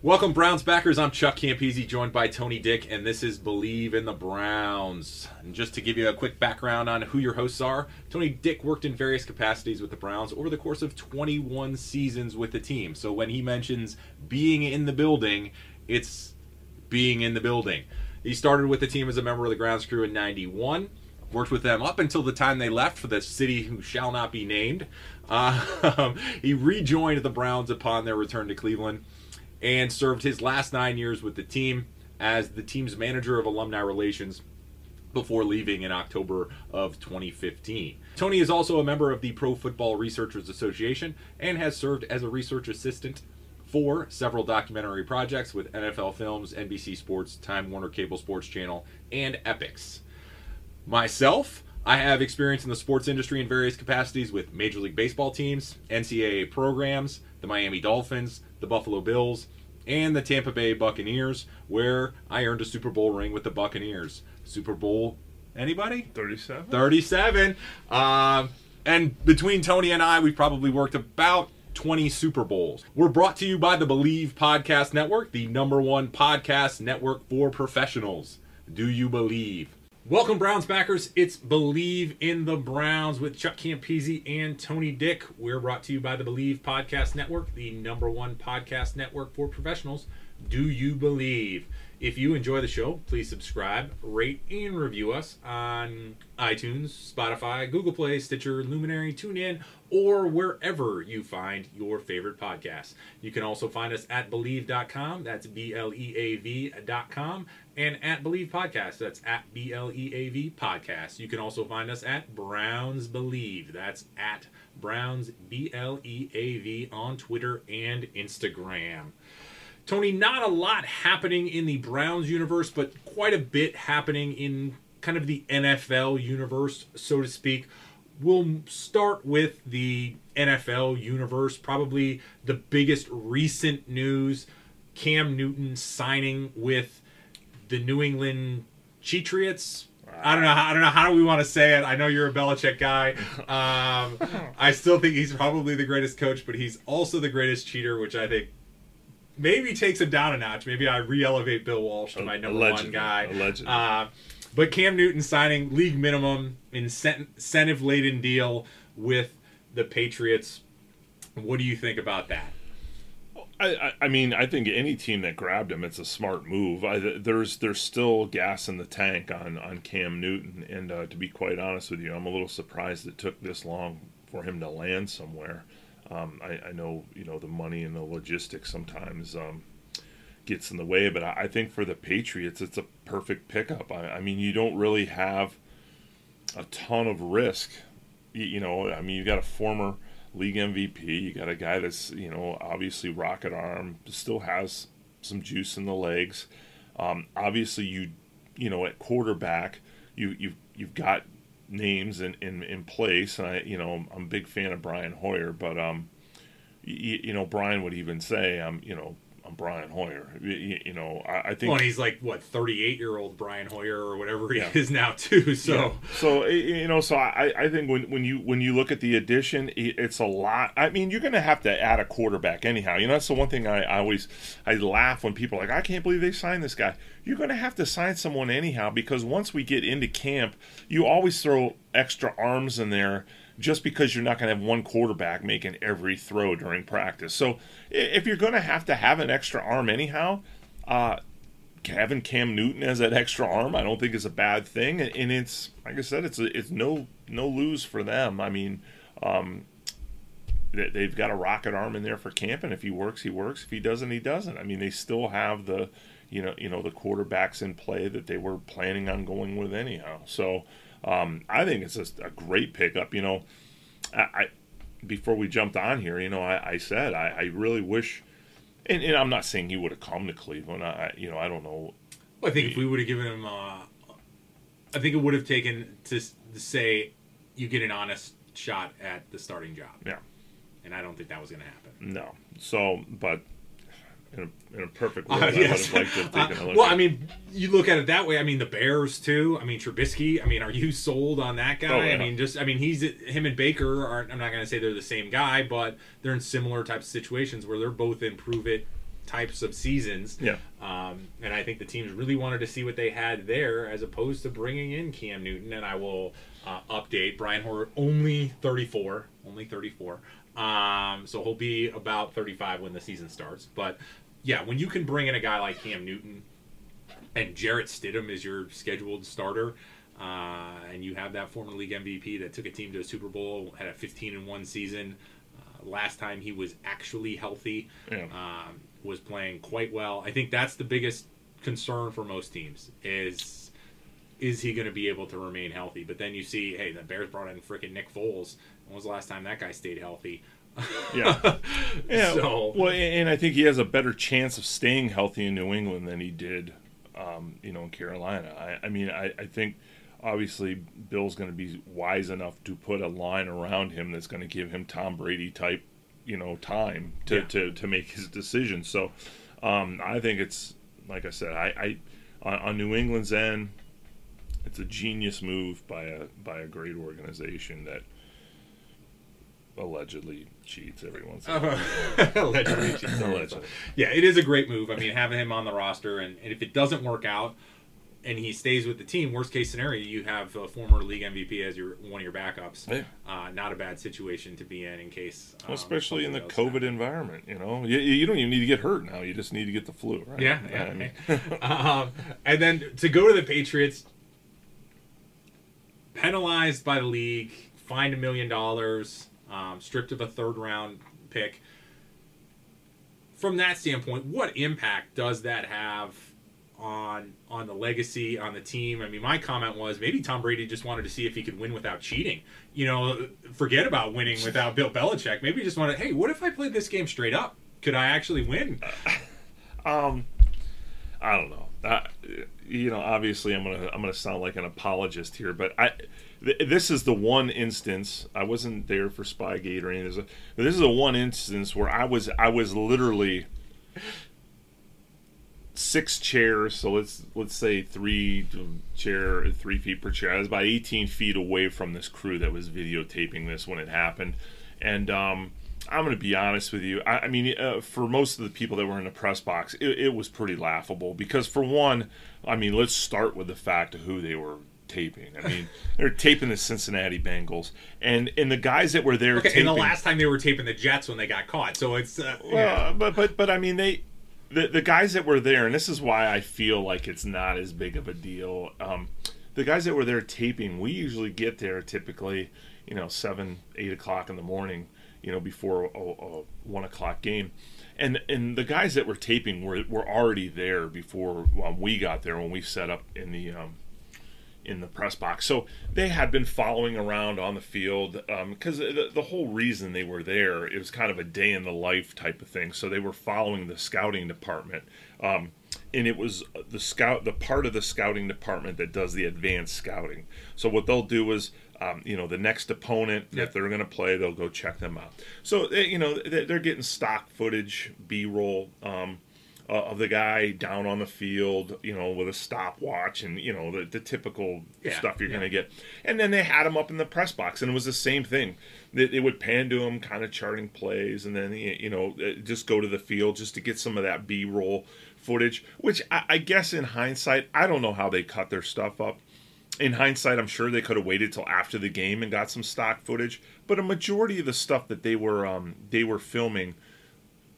Welcome, Browns backers. I'm Chuck Campese, joined by Tony Dick, and this is Bleav in the Browns. And just to give you a quick background on who your hosts are, Tony Dick worked in various capacities with the Browns over the course of 21 seasons with the team. So when he mentions being in the building, it's being in the building. He started with the team as a member of the grounds crew in 91 worked with them up until the time they left for the city who shall not be named. Uh, he rejoined the Browns upon their return to Cleveland and served his last nine years with the team as the team's manager of alumni relations before leaving in October of 2015. Tony is also a member of the Pro Football Researchers Association and has served as a research assistant for several documentary projects with NFL Films, NBC Sports, Time Warner Cable Sports Channel, and Epix. Myself, I have experience in the sports industry in various capacities with Major League Baseball teams, NCAA programs, the Miami Dolphins, the Buffalo Bills, and the Tampa Bay Buccaneers, where I earned a Super Bowl ring with the Buccaneers. Super Bowl, anybody? 37? 37. Um, and between Tony and I, we've probably worked about 20 Super Bowls. We're brought to you by the Bleav Podcast Network, the number one podcast network for professionals. Do you believe? Welcome, Browns backers. It's Bleav in the Browns with Chuck Campese and Tony Dick. We're brought to you by the Bleav Podcast Network, the number one podcast network for professionals. Do you believe? If you enjoy the show, please subscribe, rate, and review us on iTunes, Spotify, Google Play, Stitcher, Luminary, TuneIn, or wherever you find your favorite podcasts. You can also find us at Bleav.com, that's B L E A V.com, and at Bleav Podcast, that's at B L E A V Podcast. You can also find us at Browns Bleav, that's at Browns B L E A V on Twitter and Instagram. Tony, not a lot happening in the Browns universe, but quite a bit happening in kind of the NFL universe, so to speak. We'll start with the NFL universe. Probably the biggest recent news Cam Newton signing with the New England Cheatriots. I don't know. How, I don't know how we want to say it. I know you're a Belichick guy. Um, I still think he's probably the greatest coach, but he's also the greatest cheater, which I think maybe takes him down a notch. Maybe I re-elevate Bill Walsh to my number Allegedly. one guy. Allegedly. Uh, but Cam Newton signing league minimum incentive laden deal with the Patriots. What do you think about that? I, I, mean, I think any team that grabbed him, it's a smart move. I, there's there's still gas in the tank on, on Cam Newton, and uh, to be quite honest with you, I'm a little surprised it took this long for him to land somewhere. Um, I, I know you know the money and the logistics sometimes um, gets in the way, but I, think for the Patriots, it's a perfect pickup. I, I mean, you don't really have a ton of risk. You, you know, I mean, you got a former league MVP. You got a guy that's you know obviously rocket arm, still has some juice in the legs. Um, obviously, you you know at quarterback, you you've you've got names in, in, in place, and I you know I'm a big fan of Brian Hoyer, but um, you, you know Brian would even say I'm you know on Brian Hoyer. You, you know, I, I think. Well, he's like what thirty-eight year old Brian Hoyer or whatever he Yeah. is now too. So Yeah. so you know, so I, I think when, when you when you look at the addition, it's a lot. I mean, you're going to have to add a quarterback anyhow. You know, that's the one thing I, I always I laugh when people are like, I can't believe they signed this guy. You're going to have to sign someone anyhow because once we get into camp, you always throw extra arms in there just because you're not going to have one quarterback making every throw during practice. So if you're going to have to have an extra arm anyhow, uh, having Cam Newton as that extra arm, I don't think is a bad thing, and, it's like I said, it's a, it's no no lose for them. I mean, um, they, they've got a rocket arm in there for camp, and if he works, he works. If he doesn't, he doesn't. I mean, they still have the you know you know the quarterbacks in play that they were planning on going with anyhow. So um, I think it's just a great pickup. You know, I, I before we jumped on here, you know, I, I said I, I really wish. And, and I'm not saying he would have come to Cleveland. I, you know, I don't know I think if we would have given him, uh, I think it would have taken to, to say you get an honest shot at the starting job, Yeah, and I don't think that was going to happen. no. So, but in a, in a perfect world, Uh, I would have liked to have Uh, a look. well, I mean, you look at it that way. I mean, the Bears too. I mean, Trubisky. I mean, are you sold on that guy? Oh, yeah. I mean, just I mean, he's him and Baker aren't. I'm not going to say they're the same guy, but they're in similar types of situations where they're both in prove it types of seasons. Yeah. Um, and I think the teams really wanted to see what they had there as opposed to bringing in Cam Newton. And I will uh, update Brian Hoyer only 34, only 34. Um, so he'll be about 35 when the season starts. But yeah, when you can bring in a guy like Cam Newton and Jarrett Stidham is your scheduled starter, uh, and you have that former league MVP that took a team to a Super Bowl, had a 15 and one season. Uh, last time he was actually healthy, Yeah. um, was playing quite well. I think that's the biggest concern for most teams is is he going to be able to remain healthy? But then you see, hey, the Bears brought in freaking Nick Foles. When was the last time that guy stayed healthy? yeah, yeah. So- well, and I think he has a better chance of staying healthy in New England than he did, um, you know, in Carolina. I, I mean, I, I think obviously Bill's going to be wise enough to put a line around him that's going to give him Tom Brady type, you know, time to Yeah. to, to make his decision. So, um, I think it's like I said, I, I on, on New England's end, it's a genius move by a by a great organization that allegedly cheats every once in a while. Allegedly. Allegedly. Yeah, it is a great move. I mean, having him on the roster, and, and if it doesn't work out, and he stays with the team, worst case scenario, you have a former league MVP as your one of your backups. Yeah. Uh, not a bad situation to be in in case, um, especially in the COVID environment. You know, you, you don't even need to get hurt now. You just need to get the flu, right? Yeah, I yeah. mean, um, and then to go to the Patriots, penalized by the league, fined a million dollars, um, stripped of a third round pick. From that standpoint, what impact does that have on on the legacy on the team? I mean, my comment was maybe Tom Brady just wanted to see if he could win without cheating. You know, forget about winning without Bill Belichick. Maybe he just wanted, hey, what if I played this game straight up? Could I actually win? um, I don't know. Uh, you know, obviously, I'm gonna I'm gonna sound like an apologist here, but I th- this is the one instance I wasn't there for Spygate or anything. This is the one instance where I was I was literally six chairs. So let's let's say three chair, three feet per chair. I was about 18 feet away from this crew that was videotaping this when it happened, and um, I'm going to be honest with you. I, I mean, uh, for most of the people that were in the press box, it, it was pretty laughable because, for one, I mean, let's start with the fact of who they were taping. I mean, they're taping the Cincinnati Bengals, and and the guys that were there Okay, taping. and the last time they were taping the Jets when they got caught, so it's uh, Well, yeah. but but but I mean they. The, the guys that were there, and this is why I feel like it's not as big of a deal. Um, the guys that were there taping, we usually get there typically, you know, seven, eight o'clock in the morning, you know, before a, a one o'clock game, and and the guys that were taping were were already there before um, we got there when we set up in the um, in the press box. So they had been following around on the field because the, the whole reason they were there it was kind of a day in the life type of thing. So they were following the scouting department, um, and it was the scout the part of the scouting department that does the advanced scouting. So what they'll do is. Um, you know the next opponent Yeah. if they're going to play they'll go check them out so they, you know they- they're getting stock footage b-roll um, uh, of the guy down on the field, you know, with a stopwatch and you know the, the typical Yeah, stuff you're yeah. going to get. And then they had him up in the press box, and it was the same thing. They, they would pan to him, kind of charting plays, and then you know uh, just go to the field just to get some of that B-roll footage. Which I, I guess in hindsight, I don't know how they cut their stuff up in hindsight, I'm sure they could have waited till after the game and got some stock footage. But a majority of the stuff that they were um, they were filming,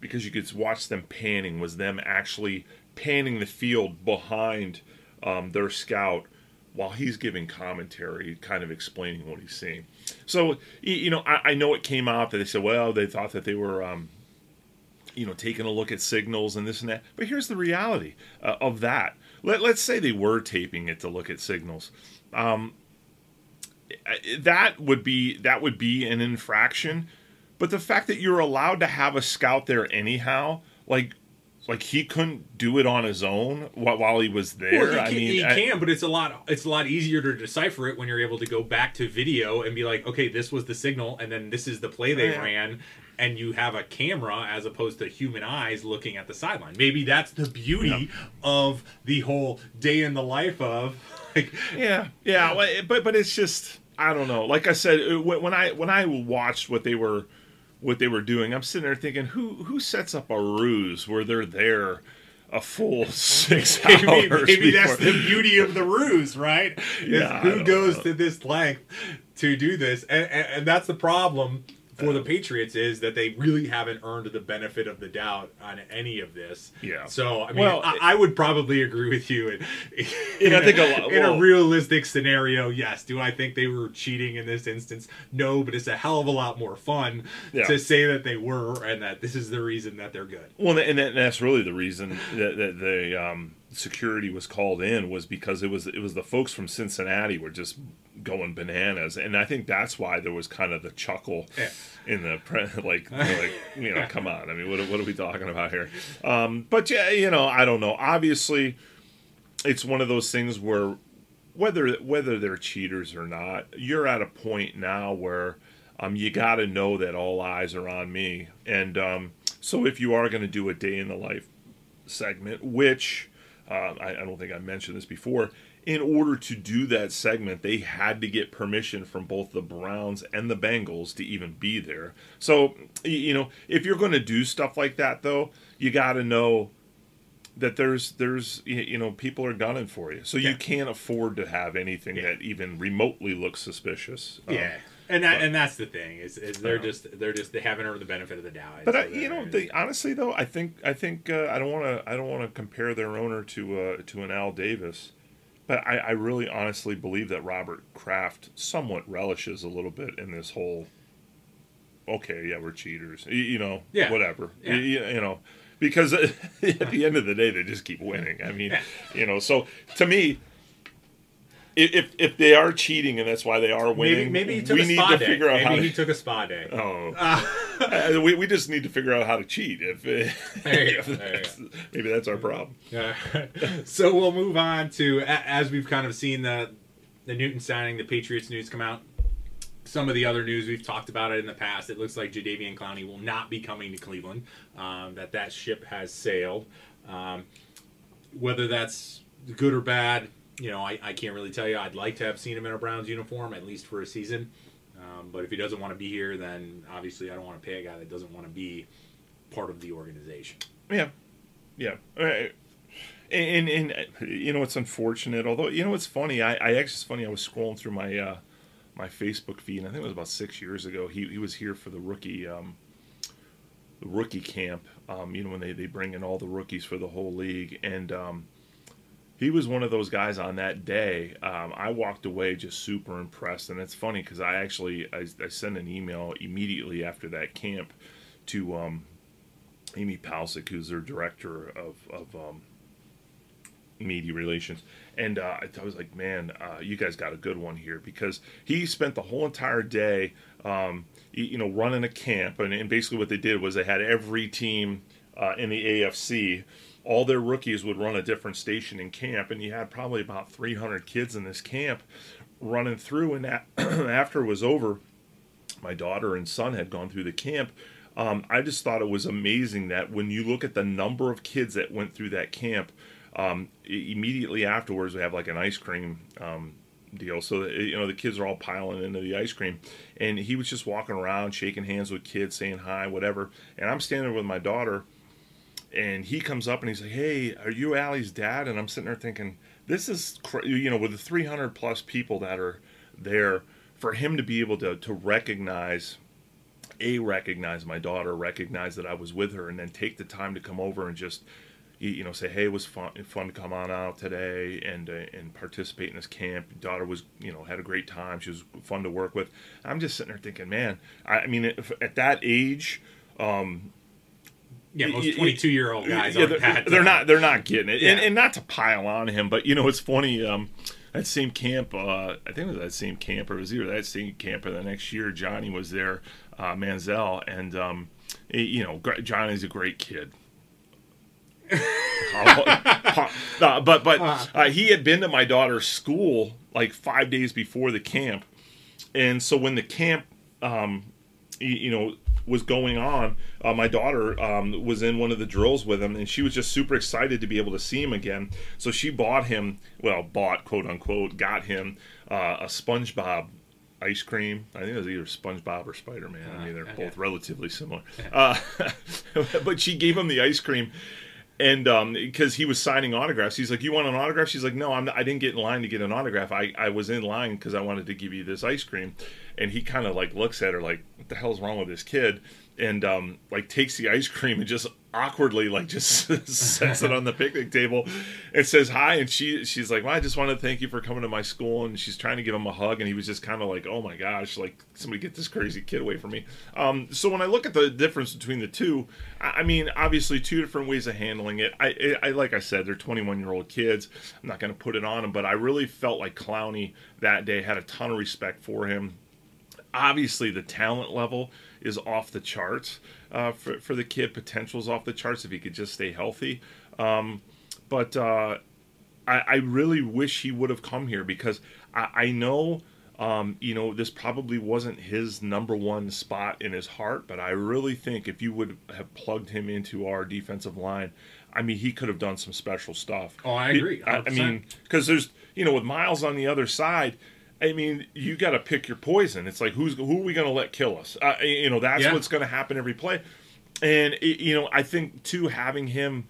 because you could watch them panning, was them actually panning the field behind um, their scout while he's giving commentary, kind of explaining what he's seeing. So you know, I, I know it came out that they said, well, they thought that they were. Um, you know, taking a look at signals and this and that. But here's the reality uh, of that. Let, let's say they were taping it to look at signals. Um, that would be that would be an infraction. But the fact that you're allowed to have a scout there anyhow, like like he couldn't do it on his own while, while he was there. Well, he I mean, he I- can, but it's a lot. It's a lot easier to decipher it when you're able to go back to video and be like, okay, this was the signal, and then this is the play they Oh, yeah. ran, and you have a camera as opposed to human eyes looking at the sideline. Maybe that's the beauty of the whole day in the life of. Like, Yeah, yeah, but but it's just I don't know. Like I said, when I when I watched what they were what they were doing, I'm sitting there thinking, who who sets up a ruse where they're there a full six maybe, hours? maybe that's the beauty of the ruse, right? Is Yeah, who goes know. to this length to do this, and, and, and that's the problem for the Patriots is that they really haven't earned the benefit of the doubt on any of this. Yeah. So I mean, Well, I, I would probably agree with you. In, And I think a lot- in a realistic scenario, yes. Do I think they were cheating in this instance? No, but it's a hell of a lot more fun Yeah. to say that they were and that this is the reason that they're good. Well, and that- that's really the reason that, that the um, security was called in was because it was it was the folks from Cincinnati were just going bananas, and I think that's why there was kind of the chuckle Yeah. in the pre- like like you know come on I mean what are- what are we talking about here? Um, but yeah, you know I don't know. Obviously, it's one of those things where whether whether they're cheaters or not, you're at a point now where um, you got to know that all eyes are on me. And um, so if you are going to do a day in the life segment, which uh, I, I don't think I mentioned this before, in order to do that segment, they had to get permission from both the Browns and the Bengals to even be there. So you know, if you're going to do stuff like that, though, you got to know that there's there's you know people are gunning for you. So you can't afford to have anything Yeah. that even remotely looks suspicious. Um, Yeah, and that, and that's the thing is, is they're just they're just they haven't earned the benefit of the doubt. but I, you know they, honestly though i think i think uh, i don't want to i don't want to compare their owner to uh, to an al davis but I, I really honestly believe that robert kraft somewhat relishes a little bit in this whole okay yeah we're cheaters you, you know Yeah. whatever Yeah. You, you know because at the end of the day they just keep winning i mean Yeah. you know so to me if, if if they are cheating and that's why they are maybe winning, maybe he took we a need spa to day. figure out maybe how to. he took a spa day. oh, Uh, we, we just need to figure out how to cheat. If, if go, there you that's- maybe that's our problem. Uh, so we'll move on to as we've kind of seen the the Newton signing, the Patriots news come out. Some of the other news we've talked about it in the past. It looks like Jadeveon Clowney will not be coming to Cleveland. Um, that that ship has sailed. Um, whether that's good or bad, you know, I, I can't really tell you. I'd like to have seen him in a Browns uniform at least for a season. Um, but if he doesn't want to be here, then obviously I don't want to pay a guy that doesn't want to be part of the organization. Yeah, yeah. Uh, And, and, and you know it's unfortunate. Although you know it's funny. I, I actually it's funny. I was scrolling through my uh, my Facebook feed. And I think it was about six years ago. He he was here for the rookie um, the rookie camp. Um, you know when they they bring in all the rookies for the whole league and. Um, he was one of those guys on that day. Um, I walked away just super impressed, and it's funny because I actually I, I sent an email immediately after that camp to um, Amy Palcic, who's their director of, of um, media relations, and uh, I was like, man, uh, you guys got a good one here. Because he spent the whole entire day, um, you know, running a camp, and, and basically what they did was they had every team uh, in the AFC all their rookies would run a different station in camp, and you had probably about 300 kids in this camp running through. And that, after it was over, my daughter and son had gone through the camp. Um, I just thought it was amazing that when you look at the number of kids that went through that camp, um, immediately afterwards we have like an ice cream um, deal. So you know the kids are all piling into the ice cream, and he was just walking around, shaking hands with kids, saying hi, whatever. And I'm standing with my daughter, and he comes up and he's like, "Hey, are you Allie's dad?" And I'm sitting there thinking, "This is cra-, you know with the 300 plus people that are there, for him to be able to to recognize." A recognize my daughter, recognize that I was with her, and then take the time to come over and just you know say hey it was fun fun to come on out today and uh, and participate in this camp daughter was you know had a great time she was fun to work with i'm just sitting there thinking man i, I mean if, at that age um, yeah, most twenty-two-year-old guys yeah, they're, that, they're not they're not getting it, yeah. and, and not to pile on him, but you know it's funny. Um, that same camp, uh, I think it was that same camp, or it was either that same camp or the next year. Johnny was there, uh, Manziel, and um, you know Johnny's a great kid. uh, but but uh, he had been to my daughter's school like five days before the camp, and so when the camp, um, you, you know, was going on, uh, my daughter um, was in one of the drills with him, and she was just super excited to be able to see him again. So she bought him, well, bought quote unquote, got him uh, a SpongeBob ice cream. I think it was either SpongeBob or Spider Man. I mean, they're okay. both relatively similar. Uh, but she gave him the ice cream, and because um, he was signing autographs, he's like, "You want an autograph?" She's like, "No, I'm not, I didn't get in line to get an autograph. I, I was in line because I wanted to give you this ice cream." And he kind of like looks at her like, "What the hell's wrong with this kid?" And um, like takes the ice cream and just awkwardly like just sets it on the picnic table and says hi. And she she's like well i just want to thank you for coming to my school. And she's trying to give him a hug. And he was just kind of like oh my gosh like somebody get this crazy kid away from me. Um, so when i look at the difference between the two i, I mean obviously two different ways of handling it. I, I like i said they're 21 year old kids. I'm not going to put it on them but i really felt like clowney that day had a ton of respect for him obviously the talent level is off the charts uh, for, for the kid. Potential's off the charts if he could just stay healthy. Um, but uh, I, I, really wish he would have come here because I, I know. Um, you know, this probably wasn't his number one spot in his heart, but I really think if you would have plugged him into our defensive line, I mean, he could have done some special stuff. Oh, I agree. I, I mean, because there's, you know, with Myles on the other side, I mean, you got to pick your poison. It's like who's who are we going to let kill us? Uh, you know, that's yeah. what's going to happen every play. And it, you know, I think too having him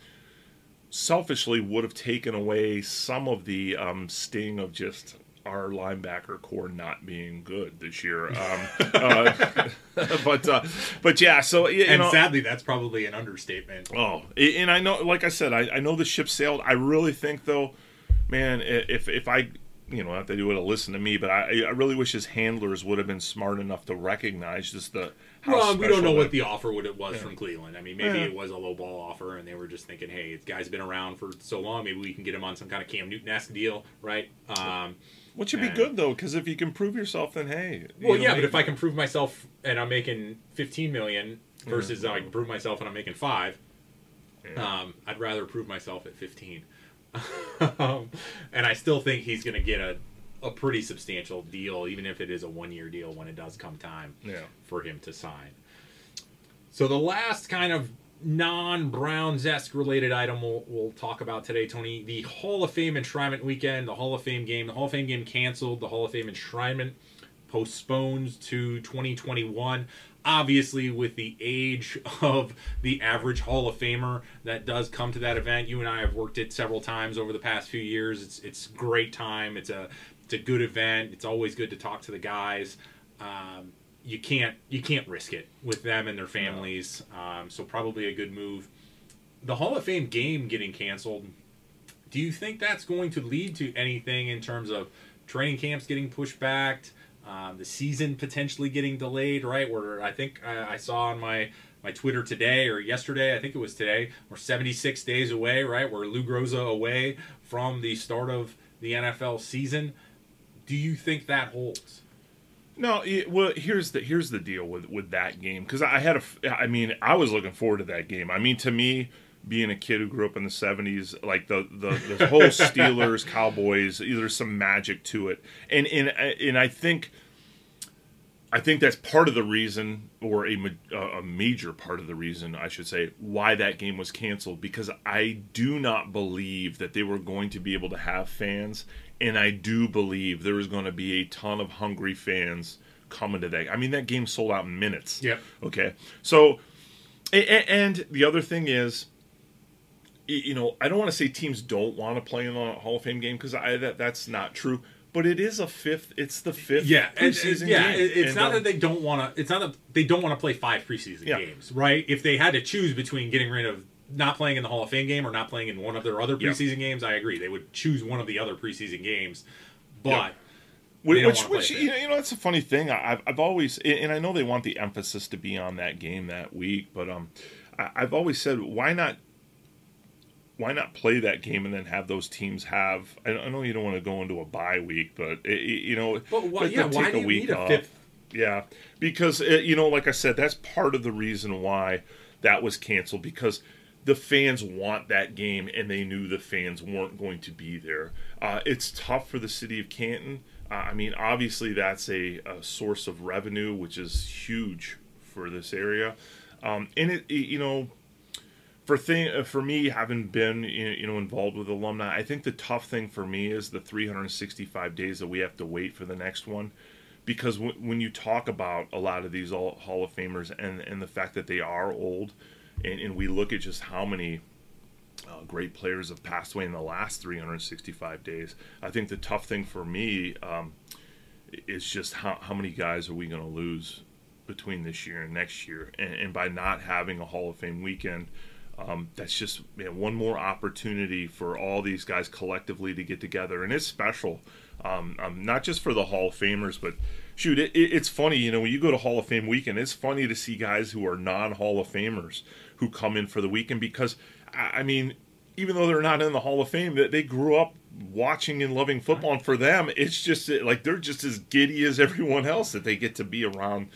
selfishly would have taken away some of the um, sting of just our linebacker corps not being good this year. Um, uh, but uh, but yeah, so you and know, sadly, that's probably an understatement. Oh, and I know, like I said, I, I know the ship sailed. I really think though, man, if if I you know, if they would have listened to me, but I, I really wish his handlers would have been smart enough to recognize just the. well, we don't know what the offer would it was yeah. from Cleveland. I mean, maybe yeah. it was a low ball offer, and they were just thinking, "Hey, this guy's been around for so long. Maybe we can get him on some kind of Cam Newton esque deal, right?" Um, Which would be good though, because if you can prove yourself, then hey. Well, know, yeah, but if I can prove myself and I'm making 15 million versus I can prove myself and I'm making five, um, I'd rather prove myself at 15 um, and I still think he's going to get a a pretty substantial deal, even if it is a one year deal when it does come time yeah. for him to sign. So the last kind of non Browns esque related item we'll, we'll talk about today, Tony, the Hall of Fame enshrinement weekend, the Hall of Fame game, the Hall of Fame game canceled, the Hall of Fame enshrinement postponed to 2021 obviously with the age of the average Hall of Famer that does come to that event. You and I have worked it several times over the past few years. It's it's great time. It's a it's a good event. It's always good to talk to the guys. Um, you can't you can't risk it with them and their families. Um, so probably a good move. The Hall of Fame game getting canceled. Do you think that's going to lead to anything in terms of training camps getting pushed back? Um, the season potentially getting delayed, right? Where I think I, I, saw on my my Twitter today or yesterday, I think it was today, we're 76 days away, right? We're Lou Groza away from the start of the NFL season. Do you think that holds? No, it, well, here's the here's the deal with with that game because I had a, I mean, I was looking forward to that game. I mean, to me, being a kid who grew up in the 70s like the the, the whole steelers cowboys there's some magic to it and and and i think I think that's part of the reason, or a, a major part of the reason, I should say, why that game was canceled. Because I do not believe that they were going to be able to have fans, and I do believe there is going to be a ton of hungry fans coming to that. I mean, that game sold out in minutes. Yep. Okay. So, and the other thing is, you know, I don't want to say teams don't want to play in the Hall of Fame game because I that that's not true but it is a fifth. It's the fifth. Yeah, preseason yeah. game. It's And, not um, that they don't want to. It's not that they don't want to play five preseason Yeah. games, right? If they had to choose between getting rid of not playing in the Hall of Fame game or not playing in one of their other Yeah. preseason games, I agree. They would choose one of the other preseason games, but. Yeah. Which, which, you know, you know, it's a funny thing. I- I've, I've always, and I know they want the emphasis to be on that game that week, but um, I, I've always said, why not, why not play that game and then have those teams have? I, I know you don't want to go into a bye week, but it, you know, But why- yeah, why take do a you week need a off. fifth? Yeah, because it, you know, like I said, that's part of the reason why that was canceled because the fans want that game and they knew the fans weren't going to be there. Uh, it's tough for the city of Canton. Uh, I mean, obviously that's a, a source of revenue, which is huge for this area. Um, and it, it- you know, for thing uh, for me having been you know involved with alumni, I think the tough thing for me is the 365 days that we have to wait for the next one, because when you talk about a lot of these all Hall of Famers and and the fact that they are old, and, and we look at just how many uh, great players have passed away in the last 365 days. I think the tough thing for me um, is just how, how many guys are we going to lose between this year and next year? And, and by not having a Hall of Fame weekend, um, that's just one more opportunity for all these guys collectively to get together. And it's special, um, um, not just for the Hall of Famers, but shoot, it, it, it's funny, you know, when you go to Hall of Fame weekend, it's funny to see guys who are non Hall of Famers who come in for the weekend because, I I mean, even though they're not in the Hall of Fame, that they grew up watching and loving football, and for them, it's just like they're just as giddy as everyone else that they get to be around,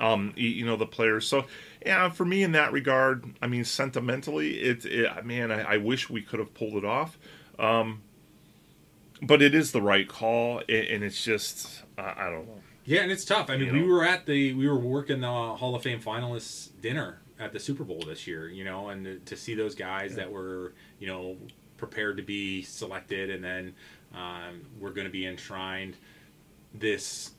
um, you know, the players. So, yeah, for me in that regard, I mean, sentimentally, it, it man, I, I wish we could have pulled it off, um, but it is the right call, and it's just, I, I don't know. Yeah, and it's tough. I mean, You we know. were at the we were working the Hall of Fame finalists dinner at the Super Bowl this year, you know, and to- to see those guys that were, you know, prepared to be selected, and then um, we're going to be enshrined this,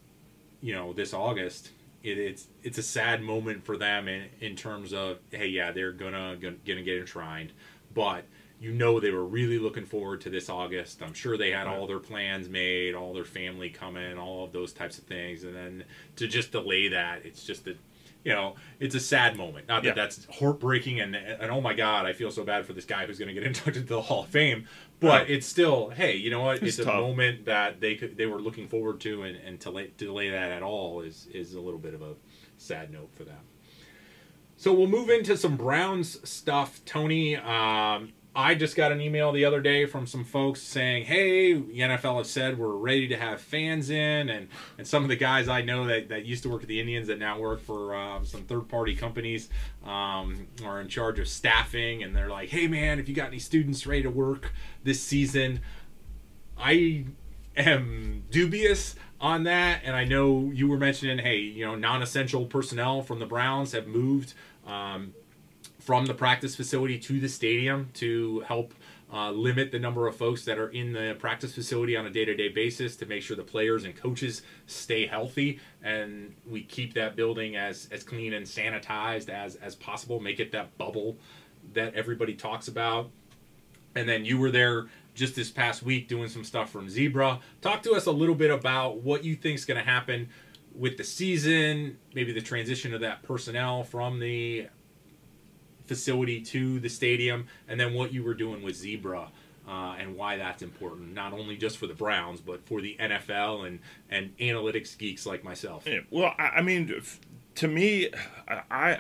you know, this August. It, it's it's a sad moment for them in in terms of hey, yeah, they're gonna gonna, gonna get enshrined, but you know they were really looking forward to this August. I'm sure they had all their plans made, all their family coming, all of those types of things, and then to just delay that, it's just a, you know, it's a sad moment. Not that Yeah. that's heartbreaking and and oh my god, I feel so bad for this guy who's going to get inducted to the Hall of Fame, but it's still, hey, you know what? It's, It's a moment that they could they were looking forward to, and and to, lay, to delay that at all is is a little bit of a sad note for them. So we'll move into some Browns stuff, Tony. Um, I just got an email the other day from some folks saying, "Hey, the NFL has said we're ready to have fans in," and and some of the guys I know that, that used to work at the Indians that now work for um, some third party companies um, are in charge of staffing, and they're like, "Hey, man, if you got any students ready to work this season, I am dubious on that, and I know you were mentioning, hey, you know, non-essential personnel from the Browns have moved um, from the practice facility to the stadium to help uh, limit the number of folks that are in the practice facility on a day-to-day basis to make sure the players and coaches stay healthy and we keep that building as as clean and sanitized as as possible make it that bubble that everybody talks about and then you were there just this past week doing some stuff from Zebra. Talk to us a little bit about what you think is going to happen with the season, maybe the transition of that personnel from the facility to the stadium, and then what you were doing with Zebra. Uh, and why that's important, not only just for the Browns, but for the NFL and, and analytics geeks like myself. Yeah, well, I, I mean, to me, I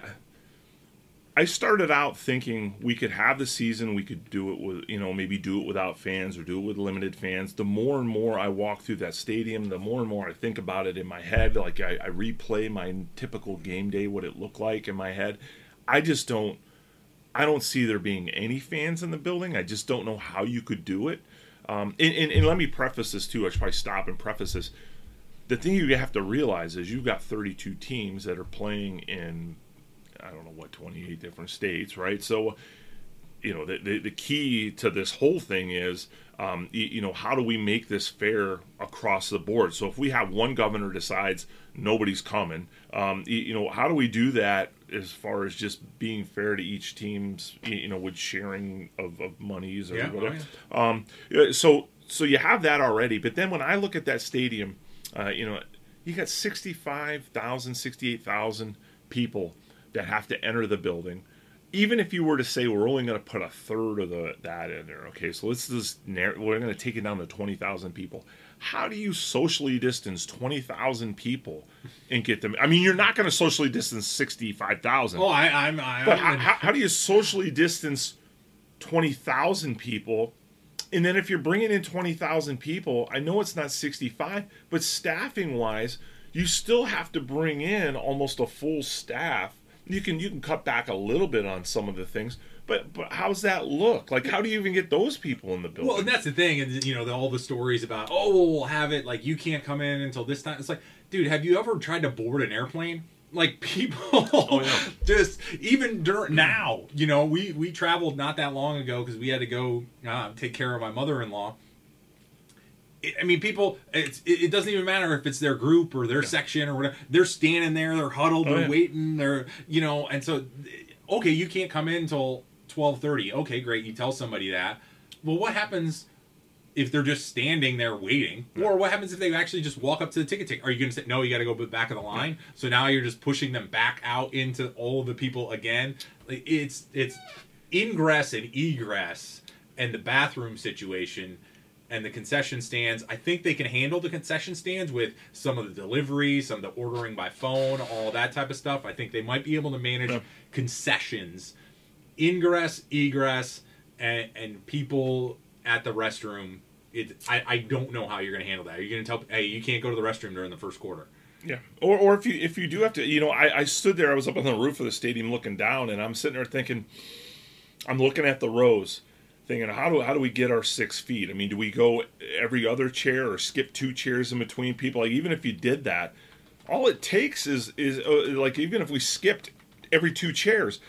I started out thinking we could have the season, we could do it with, you know, maybe do it without fans or do it with limited fans. The more and more I walk through that stadium, the more and more I think about it in my head. Like I, I replay my typical game day, what it looked like in my head. I just don't, I don't see there being any fans in the building. I just don't know how you could do it. Um, and, and, and let me preface this too. I should probably stop and preface this the thing you have to realize is you've got 32 teams that are playing in I don't know what 28 different states, right? So you know the, the, the key to this whole thing is um, you, you, know how do we make this fair across the board? So if we have one governor decides nobody's coming um, you, you, know how do we do that as far as just being fair to each team's you know with sharing of, of monies or yeah, whatever? Oh, yeah. um, so so you have that already but then when i look at that stadium uh, you know you got 65000 68000 people that have to enter the building even if you were to say we're only going to put a third of the that in there, okay, so let's just narrow, we're going to take it down to twenty thousand people. How do you socially distance twenty thousand people and get them? I mean, you're not going to socially distance sixty five thousand. Oh, I, I'm. I, but how, how, how do you socially distance twenty thousand people? And then if you're bringing in twenty thousand people, I know it's not sixty five, but staffing wise, you still have to bring in almost a full staff you can you can cut back a little bit on some of the things but but how's that look? Like how do you even get those people in the building? Well and that's the thing and you know the, all the stories about oh well, we'll have it like you can't come in until this time. It's like dude have you ever tried to board an airplane? Like people oh, yeah. just even during now you know we we traveled not that long ago because we had to go uh, take care of my mother-in-law I mean, people. It's, it doesn't even matter if it's their group or their yeah. section or whatever. They're standing there. They're huddled. Oh, they're oh, yeah. waiting. They're you know. And so, okay, you can't come in until twelve thirty. Okay, great. You tell somebody that. Well, what happens if they're just standing there waiting? Yeah. Or what happens if they actually just walk up to the ticket take? Are you going to say no? You got to go back of the line. So now you're just pushing them back out into all the people again. It's it's ingress and egress and the bathroom situation and the concession stands. I think they can handle the concession stands with some of the delivery, some of the ordering by phone, all that type of stuff. I think they might be able to manage yeah. concessions, ingress, egress, and, and people at the restroom. It, I, I don't know how you're going to handle that. Are you going to tell, hey, you can't go to the restroom during the first quarter? Yeah, or or if you if you do have to, you know, I, I stood there. I was up on the roof of the stadium looking down, and I'm sitting there thinking, I'm looking at the rows thinking how do how do we get our six feet? I mean, do we go every other chair or skip two chairs in between people? Like even if you did that, all it takes is is uh, like even if we skipped every two chairs,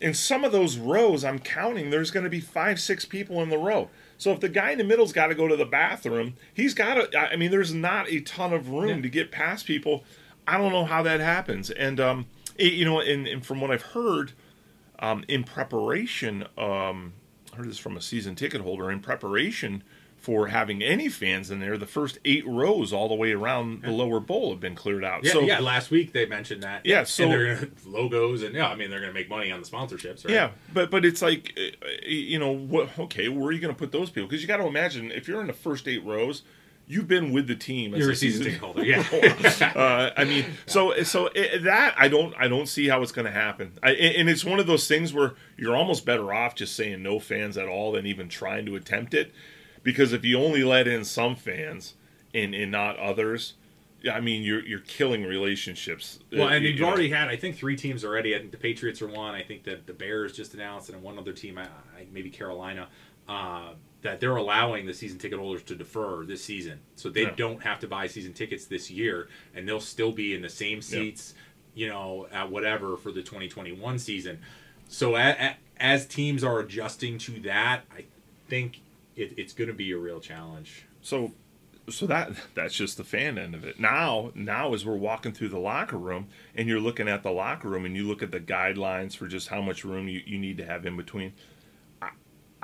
in some of those rows, I'm counting there's going to be five six people in the row. So if the guy in the middle's got to go to the bathroom, he's got to. I mean, there's not a ton of room yeah. to get past people. I don't know how that happens, and um, it, you know, and, and from what I've heard, um, in preparation, um, heard this from a season ticket holder in preparation for having any fans in there. The first eight rows all the way around the lower bowl have been cleared out. Yeah, so, yeah. Last week they mentioned that. Yeah, so and they're gonna, logos and yeah, I mean they're going to make money on the sponsorships. Right? Yeah, but but it's like, uh, you know, what? Okay, where are you going to put those people? Because you got to imagine if you're in the first eight rows, you've been with the team. You're a season, ticket holder, yeah. uh, I mean, so so it, that I don't I don't see how it's going to happen. I, and it's one of those things where you're almost better off just saying no fans at all than even trying to attempt it, because if you only let in some fans and and not others. I mean, you're you're killing relationships. Well, and you've already had, I think, three teams already. I think the Patriots are one. I think that the Bears just announced, and one other team, I maybe Carolina. Uh, that they're allowing the season ticket holders to defer this season, so they yeah. don't have to buy season tickets this year, and they'll still be in the same seats, yeah. you know, at whatever for the 2021 season. So a, a, as teams are adjusting to that, I think it, it's going to be a real challenge. So, so that that's just the fan end of it. Now, now as we're walking through the locker room, and you're looking at the locker room, and you look at the guidelines for just how much room you, you need to have in between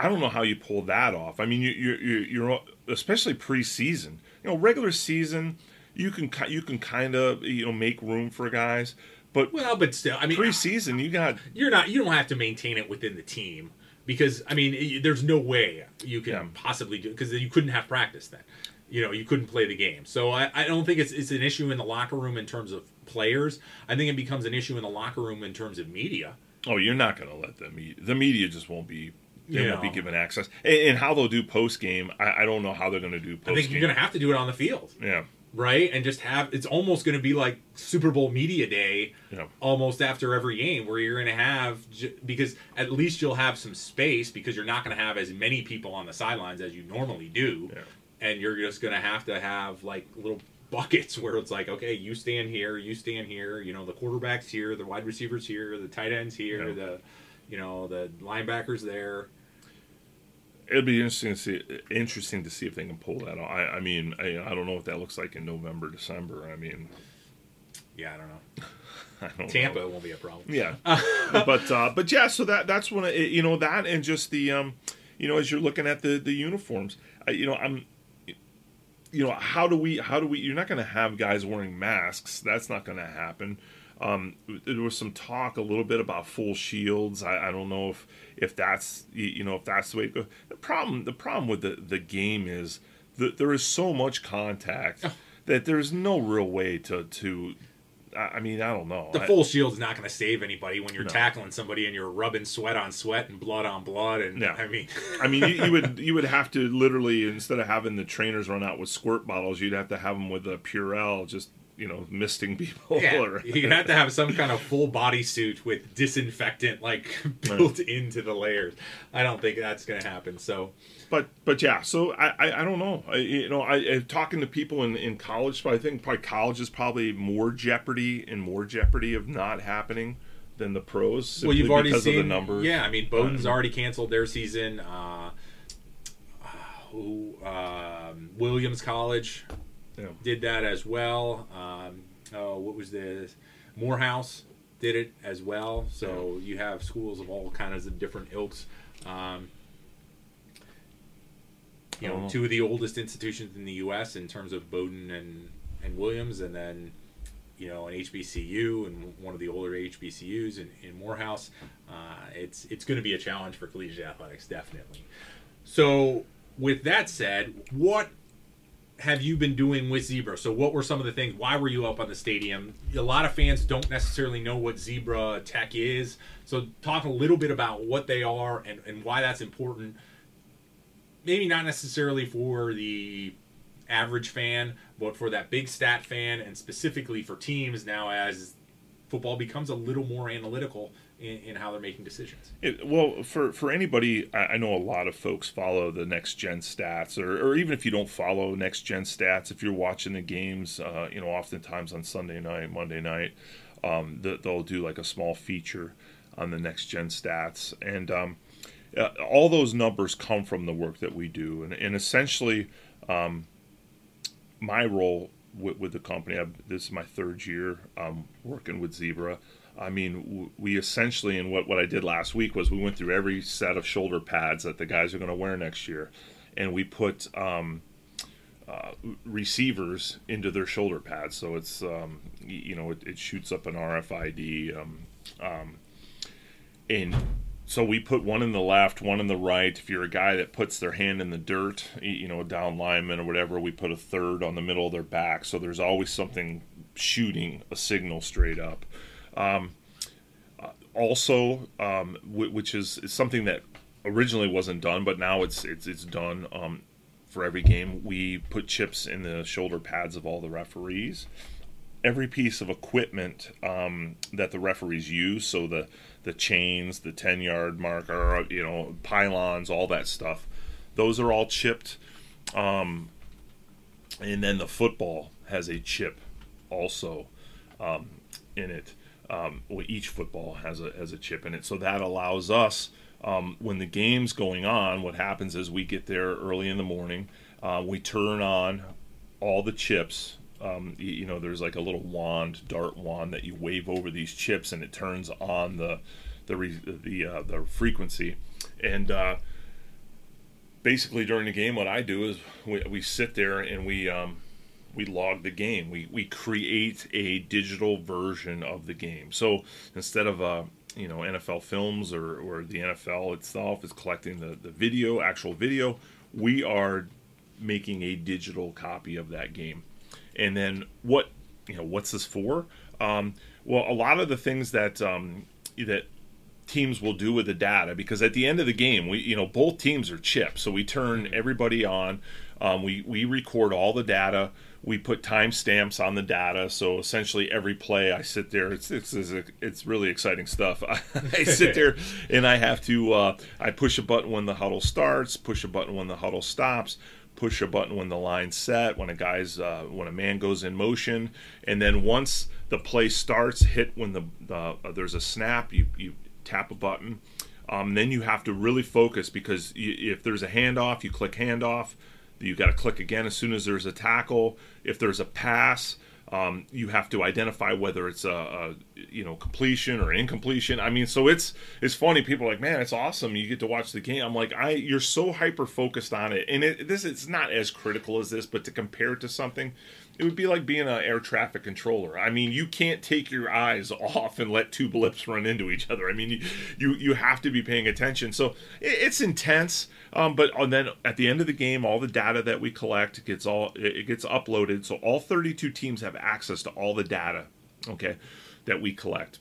I don't know how you pull that off. I mean, you, you're, you're especially preseason. You know, regular season, you can you can kind of you know make room for guys, but well, but still, I mean, preseason you got you're not you don't have to maintain it within the team because I mean, there's no way you can yeah. possibly do because you couldn't have practice then. You know, you couldn't play the game. So I, I don't think it's it's an issue in the locker room in terms of players. I think it becomes an issue in the locker room in terms of media. Oh, you're not going to let them. The media just won't be they won't be given access. And, and how they'll do post game, I, I, don't know how they're going to do. I think you're going to have to do it on the field. Yeah. Right, and just have it's almost going to be like Super Bowl media day, yeah. almost after every game, where you're going to have because at least you'll have some space because you're not going to have as many people on the sidelines as you normally do, yeah. and you're just going to have to have like little buckets where it's like, okay, you stand here, you stand here. You know, the quarterbacks here, the wide receivers here, the tight ends here, Yeah. the you know the linebackers there. It'd be interesting to see. Interesting to see if they can pull that off. I, I mean, I, I don't know what that looks like in November, December. I mean, Yeah, I don't know. I don't Tampa know. won't be a problem. Yeah, but uh, but yeah. So that that's when it, you know that and just the um, you know as you're looking at the the uniforms, I, you know I'm. You know how do we how do we you're not going to have guys wearing masks that's not going to happen um, there was some talk a little bit about full shields I, I don't know if if that's you know if that's the way it goes the problem the problem with the the game is that there is so much contact that there's no real way to to I mean I don't know The full shield's not going to save anybody when you're No. tackling somebody and you're rubbing sweat on sweat and blood on blood. And Yeah. I mean, I mean, you, you would you would have to literally instead of having the trainers run out with squirt bottles, you'd have to have them with a Purell, just you know, misting people. yeah, or, you have to have some kind of full body suit with disinfectant like built into the layers. I don't think that's going to happen. So but but yeah, so I I, I don't know. I, you know, I, I talking to people in in college, but I think probably college is probably more jeopardy and more jeopardy of not happening than the pros. well, you've already because seen of the numbers. Yeah, I mean, Bowdoin's Um, already canceled their season. Uh, uh, who um, Williams College Yeah. did that as well. Um, oh, what was this? Morehouse did it as well. So you have schools of all kinds of different ilks. Um, you know, Oh. two of the oldest institutions in the U.S. in terms of Bowdoin and and Williams, and then you know an HBCU and one of the older HBCUs in, in Morehouse. Uh, it's it's going to be a challenge for collegiate athletics, definitely. So, with that said, what have you been doing with Zebra? So, what were some of the things? Why were you up on the stadium? A lot of fans don't necessarily know what Zebra Tech is. So, talk a little bit about what they are and, and why that's important. Maybe not necessarily for the average fan, but for that big stat fan, and specifically for teams now as football becomes a little more analytical in, in how they're making decisions. It, well, for for anybody, I, I know a lot of folks follow the next gen stats, or, or even if you don't follow next gen stats, if you're watching the games, uh, you know, oftentimes on Sunday night, Monday night, um, th- they'll do like a small feature on the next gen stats, and um, uh, all those numbers come from the work that we do, and, and essentially, um, my role with, with the company. I, this is my third year um, working with Zebra. I mean, we essentially, and what, what I did last week was we went through every set of shoulder pads that the guys are going to wear next year, and we put um, uh, receivers into their shoulder pads. So it's, um, you know, it, it shoots up an RFID. Um, um, and so we put one in the left, one in the right. If you're a guy that puts their hand in the dirt, you know, a down lineman or whatever, we put a third on the middle of their back. So there's always something shooting a signal straight up. Um, uh, also, um, which is, is something that originally wasn't done, but now it's it's it's done. Um, for every game, we put chips in the shoulder pads of all the referees every piece of equipment um, that the referees use, so the the chains, the ten yard marker, you know, pylons, all that stuff, those are all chipped. Um, and then the football has a chip also um, in it. Um, well, each football has a has a chip in it, so that allows us. Um, when the game's going on, what happens is we get there early in the morning. Uh, we turn on all the chips um, you, you know, there's like a little wand, dart wand that you wave over these chips, and it turns on the the re, the uh, the frequency. And uh, basically, during the game, what I do is we, we sit there and we um, we log the game. We we create a digital version of the game. So instead of uh, you know NFL films or, or the NFL itself is collecting the, the video, actual video, we are making a digital copy of that game. And then what you know what's this for? Um, well, a lot of the things that um, that teams will do with the data because at the end of the game we you know both teams are chipped so we turn everybody on um, we we record all the data we put timestamps on the data so essentially every play i sit there it's it's it's, it's really exciting stuff i sit there and i have to uh, i push a button when the huddle starts push a button when the huddle stops push a button when the line's set, when a guy's uh, when a man goes in motion, and then once the play starts, hit when the uh, there's a snap, you you tap a button. Um, then you have to really focus because you, if there's a handoff, you click handoff. You got to click again as soon as there's a tackle. If there's a pass, um, you have to identify whether it's a, a, you know completion or incompletion. I mean, so it's it's funny. People are like, man, it's awesome. You get to watch the game. I'm like, I you're so hyper focused on it, and it, this it's not as critical as this, but to compare it to something, it would be like being an air traffic controller. I mean, you can't take your eyes off and let two blips run into each other. I mean, you you, you have to be paying attention. So it, it's intense. Um, but then at the end of the game, all the data that we collect gets all it gets uploaded. So all 32 teams have access to all the data, okay, that we collect,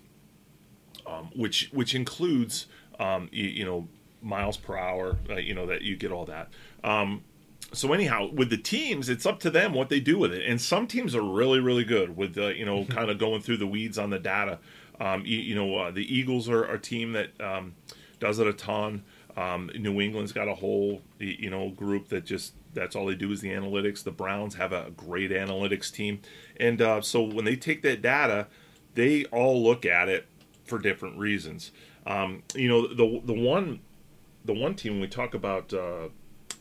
um, which which includes um, you, you, know miles per hour, uh, you know that you get all that. Um, so anyhow, with the teams, it's up to them what they do with it. And some teams are really, really good with uh, you know kind of going through the weeds on the data. Um, you, you, know, uh, the Eagles are, are, a team that um, does it a ton. Um, New England's got a whole you know group that just that's all they do is the analytics. The Browns have a great analytics team, and uh, so when they take that data, they all look at it for different reasons. Um, you know, the the one the one team we talk about uh,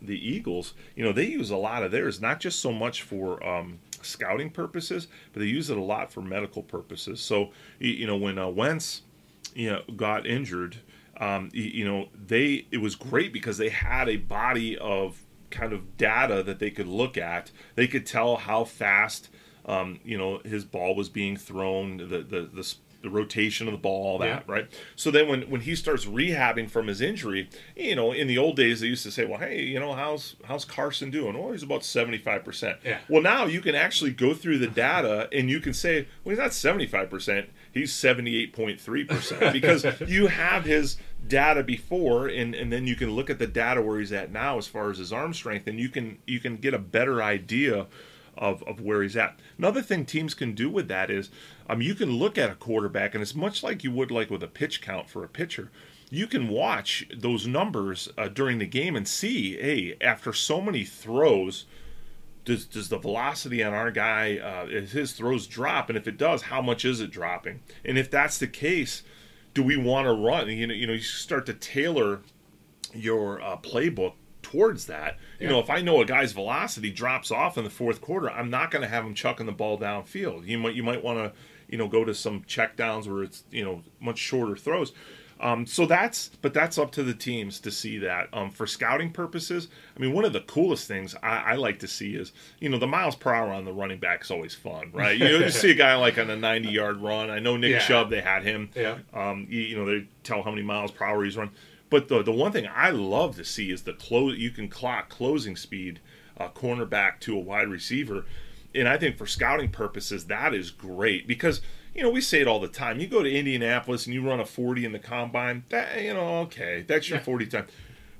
the Eagles, you know, they use a lot of theirs, not just so much for um, scouting purposes, but they use it a lot for medical purposes. So, you know, when uh, Wentz, you know, got injured, um, you know, they it was great because they had a body of kind of data that they could look at. They could tell how fast, um, you know, his ball was being thrown, the the the the rotation of the ball, all that, yeah. right? So then when when he starts rehabbing from his injury, you know, in the old days they used to say, well, hey, you know, how's how's Carson doing? Oh, he's about seventy five percent. Yeah. Well, now you can actually go through the data and you can say, well, he's not seventy five percent. He's seventy eight point three percent because you have his data before and, and then you can look at the data where he's at now as far as his arm strength and you can you can get a better idea of, of where he's at. Another thing teams can do with that is um, you can look at a quarterback, and it's much like you would like with a pitch count for a pitcher. You can watch those numbers uh, during the game and see, hey, after so many throws, does does the velocity on our guy uh, his throws drop? And if it does, how much is it dropping? And if that's the case, do we want to run? You know, you know, you start to tailor your uh, playbook towards that. You yeah. know, if I know a guy's velocity drops off in the fourth quarter, I'm not going to have him chucking the ball downfield. You might you might want to you know go to some check downs where it's you know much shorter throws. Um, so that's but that's up to the teams to see that. Um, for scouting purposes, I mean, one of the coolest things I, I, like to see is you know the miles per hour on the running back is always fun, right? You know, you see a guy like on a 90 yard run. I know Nick yeah. Chubb, they had him. Yeah. Um, you, you know, they tell how many miles per hour he's run. But the the one thing I love to see is the close. You can clock closing speed, uh, cornerback to a wide receiver, and I think for scouting purposes that is great because you know we say it all the time. You go to Indianapolis and you run a forty in the combine. That you know, okay, that's your yeah. forty time.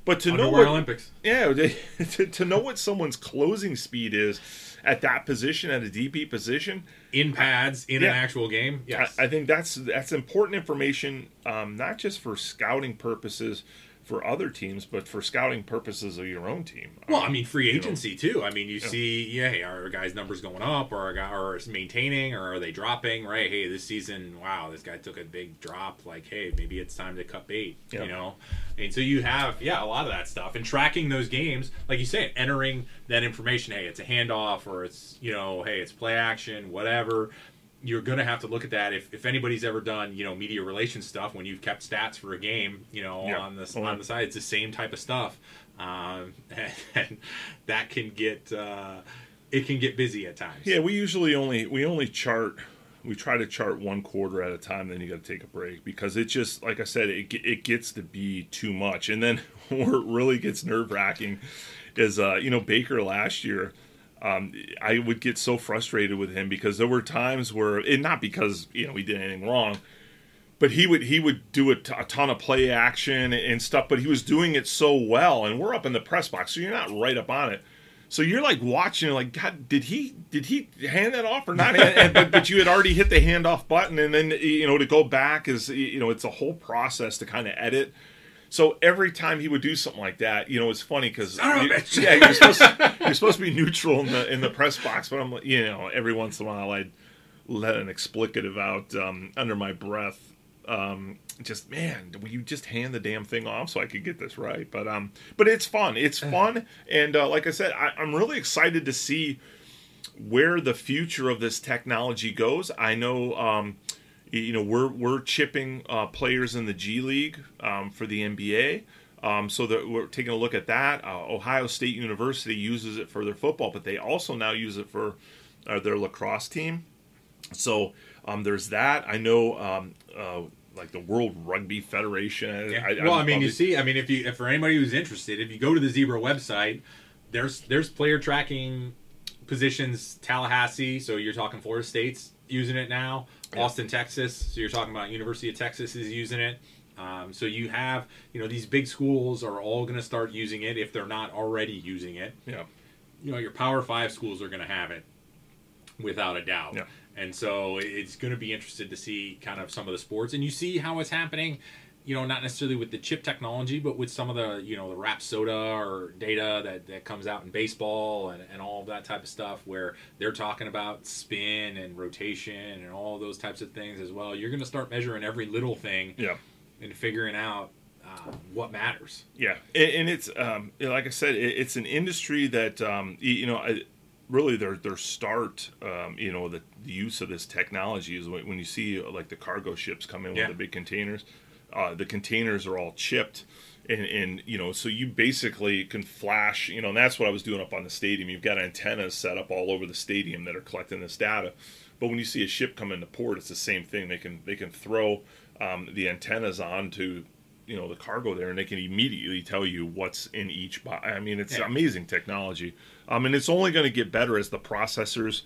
But to Underwear know what Olympics, yeah, to, to know what someone's closing speed is at that position, at a DB position, in pads in yeah. an actual game. Yes, I, I, think that's that's important information, um, not just for scouting purposes for other teams, but for scouting purposes of your own team. Well, I mean, free agency know, too. I mean, you yeah. see, yeah, hey, are guys' numbers going up, or are guys maintaining, or are they dropping? Right? Hey, this season, wow, this guy took a big drop. Like, hey, maybe it's time to cut bait. Yeah. You know, and so you have, yeah, a lot of that stuff, and tracking those games, like you say, entering that information. Hey, it's a handoff, or it's you know, hey, it's play action, whatever you're going to have to look at that. If, if anybody's ever done you know media relations stuff when you've kept stats for a game you know yeah. on the on the side it's the same type of stuff. Um, and, and, that can get uh, it can get busy at times. Yeah we usually only we only chart we try to chart one quarter at a time then you got to take a break because it just like i said it, it gets to be too much. And then where it really gets nerve-wracking is uh, you know baker last year um, I would get so frustrated with him because there were times where, and not because you know he did anything wrong, but he would he would do a, t- a ton of play action and stuff. But he was doing it so well, and we're up in the press box, so you're not right up on it. So you're like watching, like, God, did he did he hand that off or not? and, but, but you had already hit the handoff button, and then you know to go back is you know it's a whole process to kind of edit So every time he would do something like that, you know, it's funny because Son of a bitch. yeah, you're supposed, to, you're supposed to be neutral in the in the press box, but I'm like, you know, every once in a while I'd let an explicative out um, under my breath. Um, just man, will you just hand the damn thing off so I could get this right? But um, but it's fun. It's fun, and uh, like I said, I, I'm really excited to see where the future of this technology goes. I know, um, you know, we're we're chipping uh, players in the G League um, for the NBA. Um, so that we're taking a look at that. Uh, Ohio State University uses it for their football, but they also now use it for uh, their lacrosse team. So um, there's that. I know, um, uh, like the World Rugby Federation. Yeah. I, well, I'm I mean, you see, I mean, if you, if for anybody who's interested, if you go to the Zebra website, there's there's player tracking positions. Tallahassee, so you're talking Florida State's using it now. Yeah. Austin, Texas, so you're talking about University of Texas is using it. Um, so you have, you know, these big schools are all going to start using it if they're not already using it. yeah, You know, your Power Five schools are going to have it without a doubt. Yeah. And so it's going to be interested to see kind of some of the sports, and you see how it's happening. You know, not necessarily with the chip technology, but with some of the you know the Rapsodo or data that, that comes out in baseball and, and all that type of stuff, where they're talking about spin and rotation and all those types of things as well. You're going to start measuring every little thing yeah. and figuring out uh, what matters. Yeah, and, and it's um, like I said, it, it's an industry that um, you know, I, really their their start, um, you know, the, the use of this technology is when, when you see like the cargo ships come in Yeah. with the big containers. Uh, the containers are all chipped, and, and you know, so you basically can flash. You know, and that's what I was doing up on the stadium. You've got antennas set up all over the stadium that are collecting this data. But when you see a ship come into port, it's the same thing. They can they can throw um, the antennas onto you know the cargo there and they can immediately tell you what's in each box i mean it's Yeah. amazing technology um, and it's only going to get better as the processors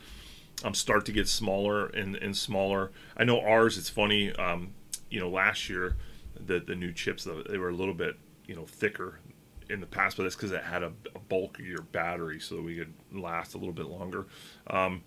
um, start to get smaller and, and smaller i know ours it's funny um, you know last year the the new chips the- they were a little bit you know thicker in the past but that's because it had a, a bulkier battery so that we could last a little bit longer. Um,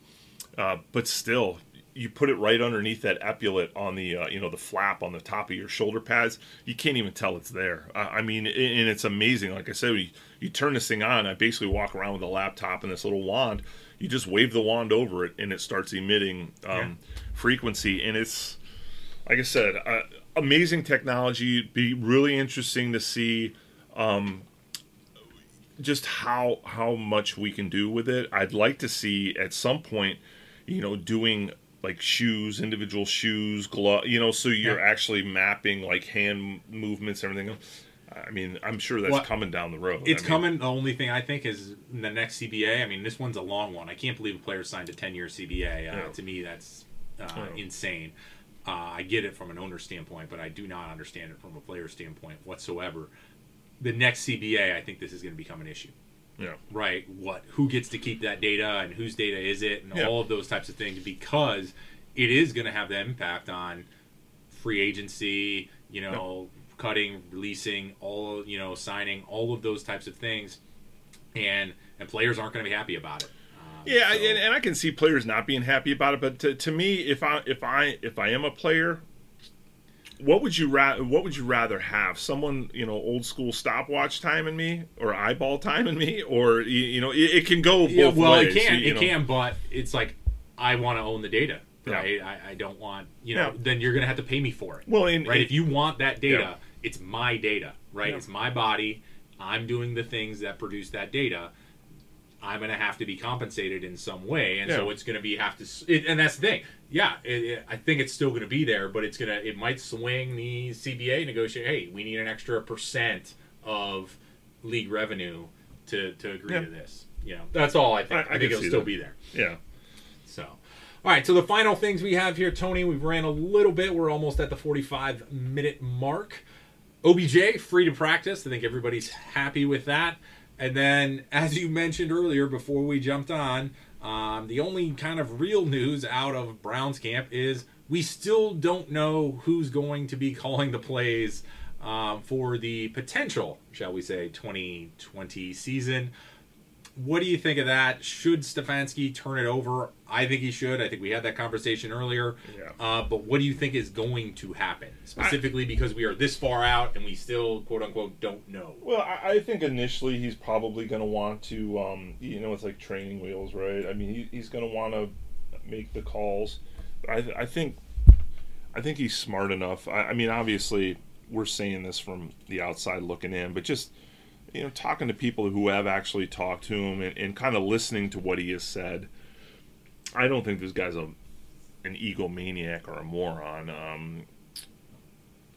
uh, but still you put it right underneath that epaulet on the uh, you know the flap on the top of your shoulder pads you can't even tell it's there. Uh, i mean and it's amazing like i said you, you turn this thing on i basically walk around with a laptop and this little wand you just wave the wand over it and it starts emitting um, frequency and it's like i said uh, amazing technology It'd be really interesting to see um, just how how much we can do with it. I'd like to see at some point, you know, doing like shoes, individual shoes, glove, you know, so you're Yeah. actually mapping like hand movements, everything. I mean, I'm sure that's Well, coming down the road. It's I mean, coming. The only thing I think is the next CBA. I mean, this one's a long one. I can't believe a player signed a 10 year CBA. Uh, Yeah. To me, that's uh, Yeah. insane. Uh, I get it from an owner standpoint, but I do not understand it from a player standpoint whatsoever. The next CBA, I think this is going to become an issue. Yeah. Right? What? Who gets to keep that data, and whose data is it, and Yeah. all of those types of things, because it is going to have the impact on free agency. You know, cutting, releasing, all you know, signing, all of those types of things, and and players aren't going to be happy about it. Yeah, so- and, and I can see players not being happy about it, but to, to me, if I if I if I am a player, what would you ra- what would you rather have? Someone you know, old school stopwatch time in me, or eyeball time in me, or you, you know, it, it can go both Yeah, well, ways. it can, you- it know. can, but it's like I want to own the data, Yeah. right? I, I don't want, you know, Yeah. then you're gonna have to pay me for it, Well, and, right? and- if you want that data, it's my data, right? It's my body. I'm doing the things that produce that data. I'm gonna have to be compensated in some way, and so it's gonna be have to. It, and that's the thing. Yeah, it, it, I think it's still gonna be there, but it's gonna it might swing the CBA negotiate. Hey, we need an extra percent of league revenue to to agree Yeah. to this. You know, that's all I think. I- I, I think it'll still that. be there. yeah, So, all right. So the final things we have here, Tony, we've ran a little bit. We're almost at the 45 minute mark. OBJ free to practice. I think everybody's happy with that. And then, as you mentioned earlier, before we jumped on, um, the only kind of real news out of Browns camp is we still don't know who's going to be calling the plays um, for the potential, shall we say, 2020 season what do you think of that? Should Stefanski turn it over? I think he should. I think we had that conversation earlier. Yeah. Uh, but what do you think is going to happen specifically because we are this far out and we still quote unquote don't know? Well, I, I think initially he's probably going to want to, um, you know, it's like training wheels, right? I mean, he, he's going to want to make the calls. I, I think, I think he's smart enough. I, I mean, obviously, we're saying this from the outside looking in, but just you know, talking to people who have actually talked to him and, and kind of listening to what he has said. I don't think this guy's a an egomaniac or a moron. Um,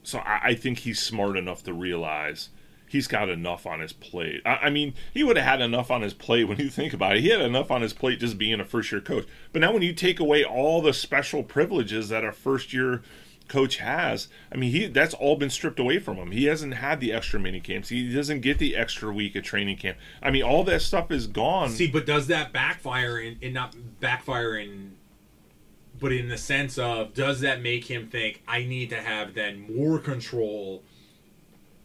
so I, I, think he's smart enough to realize he's got enough on his plate. I, I mean, he would have had enough on his plate when you think about it. He had enough on his plate just being a first year coach. But now when you take away all the special privileges that a first year coach has. I mean, he that's all been stripped away from him. He hasn't had the extra mini camps. He doesn't get the extra week of training camp. I mean, all that stuff is gone. See, but does that backfire in, in not backfire in but in the sense of does that make him think I need to have then more control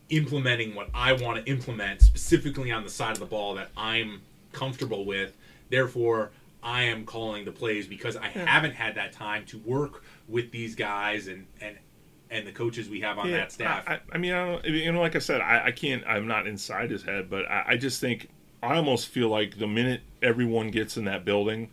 implementing what I want to implement specifically on the side of the ball that I'm comfortable with. Therefore, I am calling the plays because I yeah. haven't had that time to work with these guys and and and the coaches we have on yeah, that staff. I, I mean, I don't, you know, like I said, I, I can't. I'm not inside his head, but I, I just think I almost feel like the minute everyone gets in that building,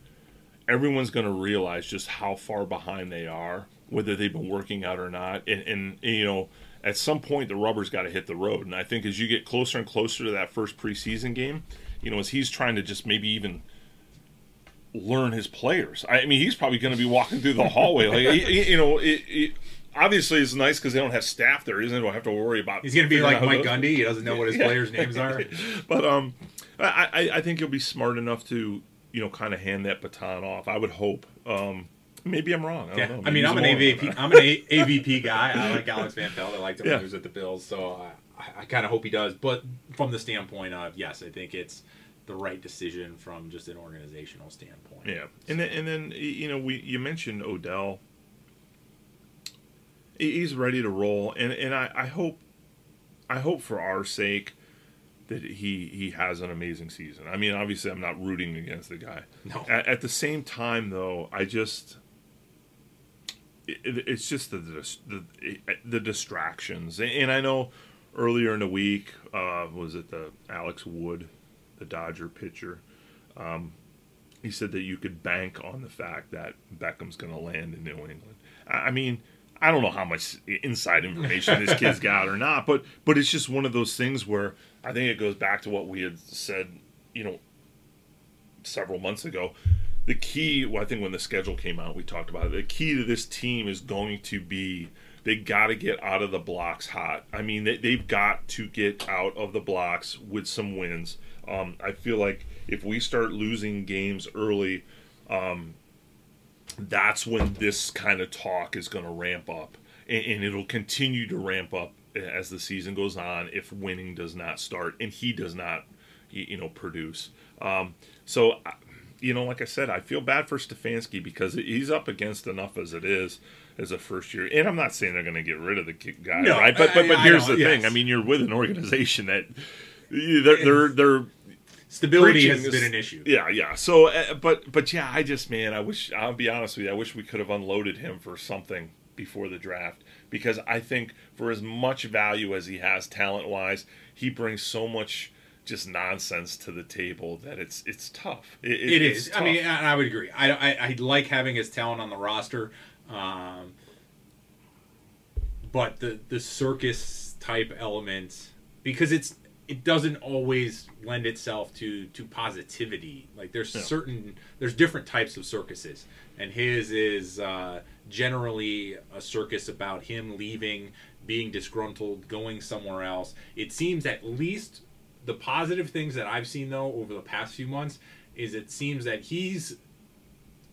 everyone's going to realize just how far behind they are, whether they've been working out or not, and, and you know at some point the rubber's got to hit the road. And I think as you get closer and closer to that first preseason game, you know, as he's trying to just maybe even learn his players. I mean, he's probably going to be walking through the hallway. Like, you know, it, it, obviously it's nice because they don't have staff there. He doesn't have to worry about. He's going to be like Mike Gundy. He doesn't know what his yeah. players' names are. but um, I, I, I think he'll be smart enough to you know kind of hand that baton off. I would hope. Um, maybe I'm wrong. I yeah. I mean, I'm an AVP. I'm an A- AVP guy. I like Alex Van Pelt. I liked him yeah. when he was at the Bills. So I, I kind of hope he does. But from the standpoint of yes, I think it's the right decision from just an organizational standpoint. Yeah, and then, and then you know we you mentioned Odell. He's ready to roll, and and I, I hope, I hope for our sake, that he he has an amazing season. I mean, obviously, I'm not rooting against the guy. No. At, at the same time, though, I just. It, it's just the, the the distractions, and I know earlier in the week uh, was it the Alex Wood the Dodger pitcher. Um, he said that you could bank on the fact that Beckham's going to land in New England. I mean, I don't know how much inside information this kid's got or not, but but it's just one of those things where I think it goes back to what we had said, you know, several months ago. The key, well, I think when the schedule came out, we talked about it. The key to this team is going to be they got to get out of the blocks hot. I mean, they, they've got to get out of the blocks with some wins. Um, I feel like if we start losing games early, um, that's when this kind of talk is going to ramp up, and, and, it'll continue to ramp up as the season goes on if winning does not start and he does not, you know, produce. Um, so, you know, like I said, I feel bad for Stefanski because he's up against enough as it is as a first year. And I'm not saying they're going to get rid of the guy, no, right? But but but here's the yes. thing. I mean, you're with an organization that they're they're, they're stability has been an issue. Yeah, yeah. So, uh, but but yeah, I just man, I wish I'll be honest with you. I wish we could have unloaded him for something before the draft because I think for as much value as he has talent wise, he brings so much just nonsense to the table that it's it's tough. It, it, it is. Tough. I mean, I would agree. I, I, I like having his talent on the roster, um, but the the circus type element because it's it doesn't always lend itself to to positivity. Like there's certain there's different types of circuses, and his is uh, generally a circus about him leaving, being disgruntled, going somewhere else. It seems at least the positive things that I've seen though over the past few months is it seems that he's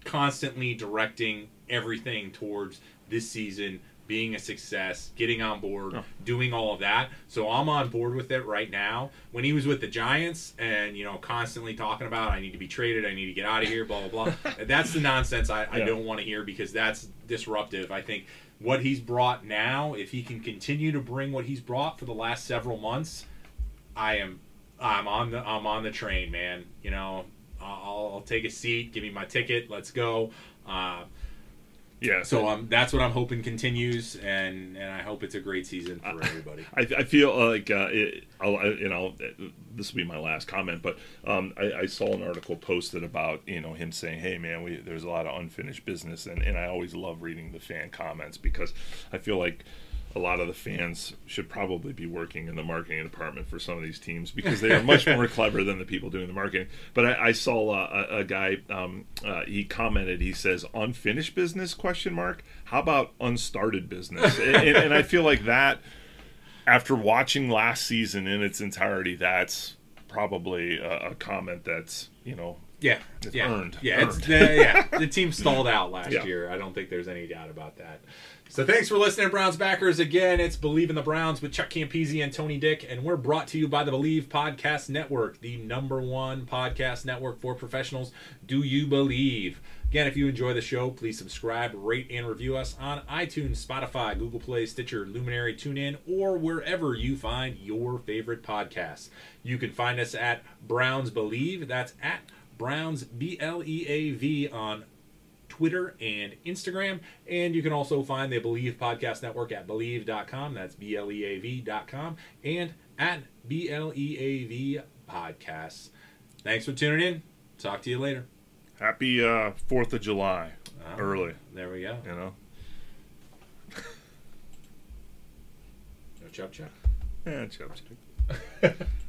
constantly directing everything towards this season being a success, getting on board, oh. doing all of that. So I'm on board with it right now. When he was with the Giants and, you know, constantly talking about, I need to be traded, I need to get out of here, blah, blah, blah. that's the nonsense I, I don't want to hear because that's disruptive. I think what he's brought now, if he can continue to bring what he's brought for the last several months, I am I'm on the I'm on the train, man. You know, I'll, I'll take a seat. Give me my ticket. Let's go. Uh, Yeah. so um, that's what I'm hoping continues, and and I hope it's a great season for everybody. I, I feel like uh, it, I'll, I, you know this will be my last comment, but um, I, I saw an article posted about you know him saying, "Hey man, we, there's a lot of unfinished business," and, and I always love reading the fan comments because I feel like a lot of the fans should probably be working in the marketing department for some of these teams because they are much more clever than the people doing the marketing. But I, I saw uh, a, a guy um, uh, he commented he says unfinished business? question mark. How about unstarted business? And, and, and I feel like that after watching last season in its entirety that's probably a, a comment that's you know Yeah, It's yeah, earned. yeah. It's Earned. the, yeah. The team stalled out last Yeah. year. I don't think there's any doubt about that. So thanks for listening, Browns backers. Again, it's Bleav in the Browns with Chuck Campese and Tony Dick, and we're brought to you by the Bleav Podcast Network, the number one podcast network for professionals. Do you believe? Again, if you enjoy the show, please subscribe, rate, and review us on iTunes, Spotify, Google Play, Stitcher, Luminary, TuneIn, or wherever you find your favorite podcasts. You can find us at Browns Bleav. That's at Browns B L E A V on Twitter and Instagram. And you can also find the Bleav Podcast Network at Bleav.com. That's B L E A V.com. And at B L E A V Podcasts. Thanks for tuning in. Talk to you later. happy uh, Fourth of July Ah. early There we go. you know No chop chop. yeah chub chub.